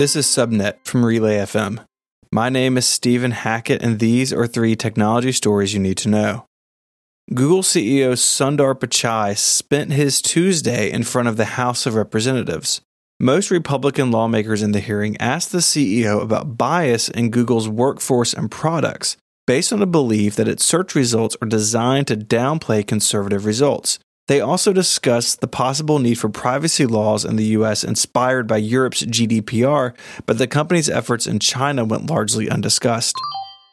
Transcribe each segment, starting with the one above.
This is Subnet from Relay FM. My name is Stephen Hackett, and these are three technology stories you need to know. Google CEO Sundar Pichai spent his Tuesday in front of the House of Representatives. Most Republican lawmakers in the hearing asked the CEO about bias in Google's workforce and products, based on a belief that its search results are designed to downplay conservative results. They also discussed the possible need for privacy laws in the US inspired by Europe's GDPR, but the company's efforts in China went largely undiscussed.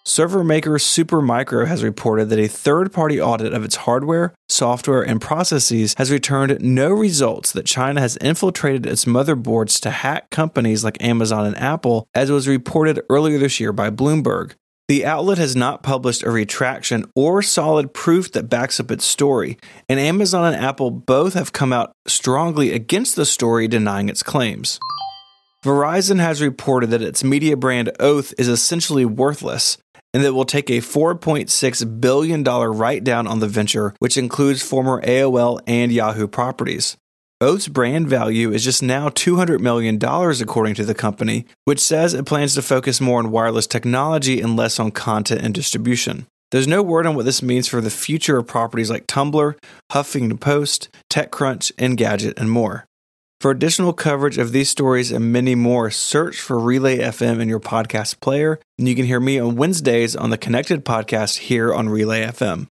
Server maker Supermicro has reported that a third party audit of its hardware, software, and processes has returned no results that China has infiltrated its motherboards to hack companies like Amazon and Apple, as was reported earlier this year by Bloomberg. The outlet has not published a retraction or solid proof that backs up its story, and Amazon and Apple both have come out strongly against the story, denying its claims. Verizon has reported that its media brand Oath is essentially worthless and that will take a $4.6 billion write down on the venture, which includes former AOL and Yahoo properties. Oath's brand value is just now $200 million, according to the company, which says it plans to focus more on wireless technology and less on content and distribution. There's no word on what this means for the future of properties like Tumblr, Huffington Post, TechCrunch, Engadget, and more. For additional coverage of these stories and many more, search for Relay FM in your podcast player, and you can hear me on Wednesdays on the Connected podcast here on Relay FM.